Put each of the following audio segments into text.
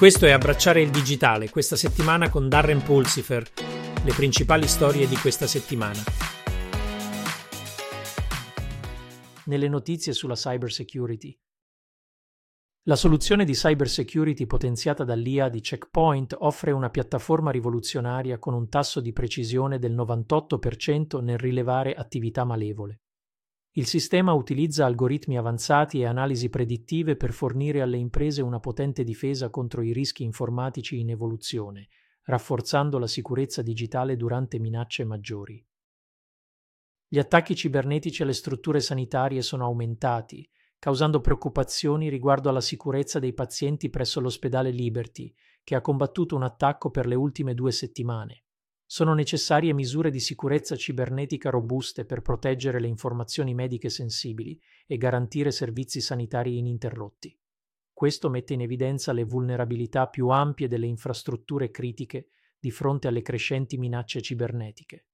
Questo è Abbracciare il digitale, questa settimana con Darren Pulsifer, le principali storie di questa settimana. Nelle notizie sulla cybersecurity. La soluzione di cybersecurity potenziata dall'IA di Checkpoint offre una piattaforma rivoluzionaria con un tasso di precisione del 98% nel rilevare attività malevole. Il sistema utilizza algoritmi avanzati e analisi predittive per fornire alle imprese una potente difesa contro i rischi informatici in evoluzione, rafforzando la sicurezza digitale durante minacce maggiori. Gli attacchi cibernetici alle strutture sanitarie sono aumentati, causando preoccupazioni riguardo alla sicurezza dei pazienti presso l'ospedale Liberty, che ha combattuto un attacco per le ultime due settimane. Sono necessarie misure di sicurezza cibernetica robuste per proteggere le informazioni mediche sensibili e garantire servizi sanitari ininterrotti. Questo mette in evidenza le vulnerabilità più ampie delle infrastrutture critiche di fronte alle crescenti minacce cibernetiche.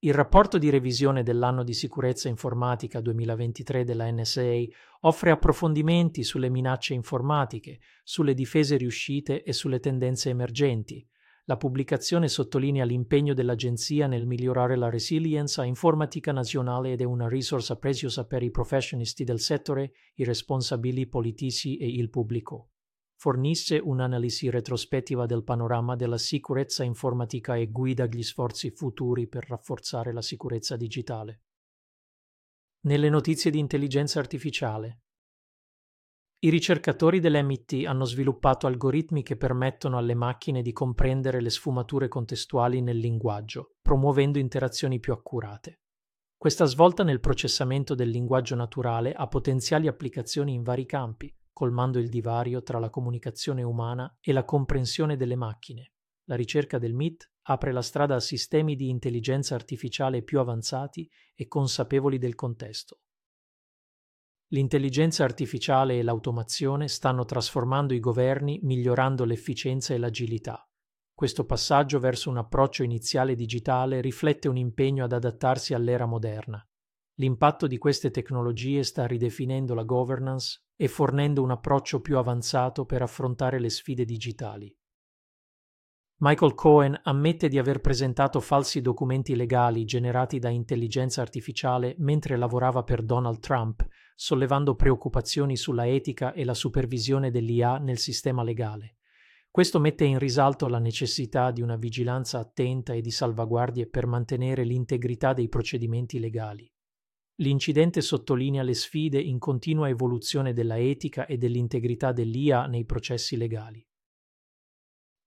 Il rapporto di revisione dell'anno di sicurezza informatica 2023 della NSA offre approfondimenti sulle minacce informatiche, sulle difese riuscite e sulle tendenze emergenti, la pubblicazione sottolinea l'impegno dell'Agenzia nel migliorare la resilienza informatica nazionale ed è una risorsa preziosa per i professionisti del settore, i responsabili politici e il pubblico. Fornisce un'analisi retrospettiva del panorama della sicurezza informatica e guida gli sforzi futuri per rafforzare la sicurezza digitale. Nelle notizie di intelligenza artificiale, i ricercatori dell'MIT hanno sviluppato algoritmi che permettono alle macchine di comprendere le sfumature contestuali nel linguaggio, promuovendo interazioni più accurate. Questa svolta nel processamento del linguaggio naturale ha potenziali applicazioni in vari campi, colmando il divario tra la comunicazione umana e la comprensione delle macchine. La ricerca del MIT apre la strada a sistemi di intelligenza artificiale più avanzati e consapevoli del contesto, L'intelligenza artificiale e l'automazione stanno trasformando i governi migliorando l'efficienza e l'agilità. Questo passaggio verso un approccio iniziale digitale riflette un impegno ad adattarsi all'era moderna. L'impatto di queste tecnologie sta ridefinendo la governance e fornendo un approccio più avanzato per affrontare le sfide digitali. Michael Cohen ammette di aver presentato falsi documenti legali generati da intelligenza artificiale mentre lavorava per Donald Trump sollevando preoccupazioni sulla etica e la supervisione dell'IA nel sistema legale. Questo mette in risalto la necessità di una vigilanza attenta e di salvaguardie per mantenere l'integrità dei procedimenti legali. L'incidente sottolinea le sfide in continua evoluzione della etica e dell'integrità dell'IA nei processi legali.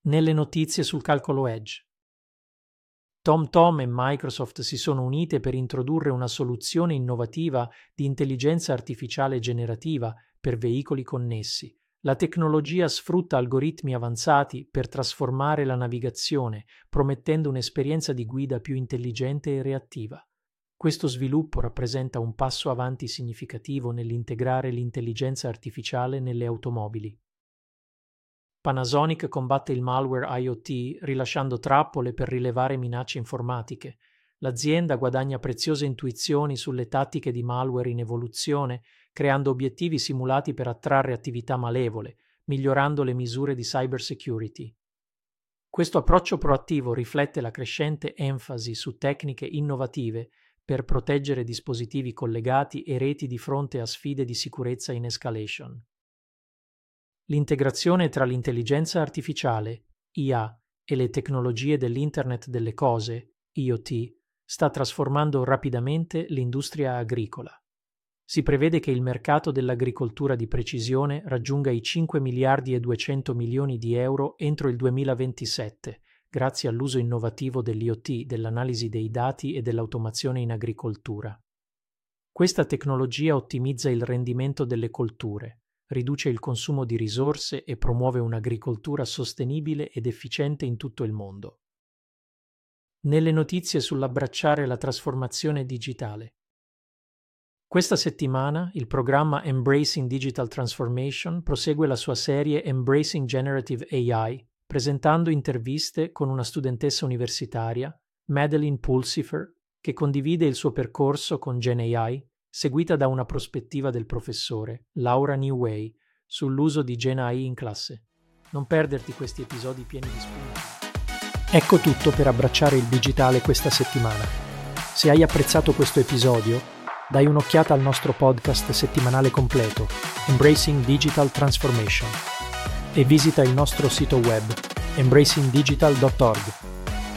Nelle notizie sul calcolo Edge. TomTom e Microsoft si sono unite per introdurre una soluzione innovativa di intelligenza artificiale generativa per veicoli connessi. La tecnologia sfrutta algoritmi avanzati per trasformare la navigazione, promettendo un'esperienza di guida più intelligente e reattiva. Questo sviluppo rappresenta un passo avanti significativo nell'integrare l'intelligenza artificiale nelle automobili. Panasonic combatte il malware IoT rilasciando trappole per rilevare minacce informatiche. L'azienda guadagna preziose intuizioni sulle tattiche di malware in evoluzione, creando obiettivi simulati per attrarre attività malevole, migliorando le misure di cybersecurity. Questo approccio proattivo riflette la crescente enfasi su tecniche innovative per proteggere dispositivi collegati e reti di fronte a sfide di sicurezza in escalation. L'integrazione tra l'intelligenza artificiale, IA, e le tecnologie dell'Internet delle cose, IoT, sta trasformando rapidamente l'industria agricola. Si prevede che il mercato dell'agricoltura di precisione raggiunga i 5 miliardi e 200 milioni di euro entro il 2027, grazie all'uso innovativo dell'IoT, dell'analisi dei dati e dell'automazione in agricoltura. Questa tecnologia ottimizza il rendimento delle colture, riduce il consumo di risorse e promuove un'agricoltura sostenibile ed efficiente in tutto il mondo. Nelle notizie sull'abbracciare la trasformazione digitale. Questa settimana il programma Embracing Digital Transformation prosegue la sua serie Embracing Generative AI, presentando interviste con una studentessa universitaria, Madeline Pulsifer, che condivide il suo percorso con GenAI seguita da una prospettiva del professore Laura Newway sull'uso di GenAI in classe. Non perderti questi episodi pieni di spunti. Ecco tutto per abbracciare il digitale questa settimana. Se hai apprezzato questo episodio, dai un'occhiata al nostro podcast settimanale completo, Embracing Digital Transformation, e visita il nostro sito web, embracingdigital.org.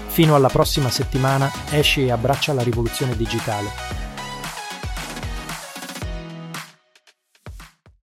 Fino alla prossima settimana, esci e abbraccia la rivoluzione digitale.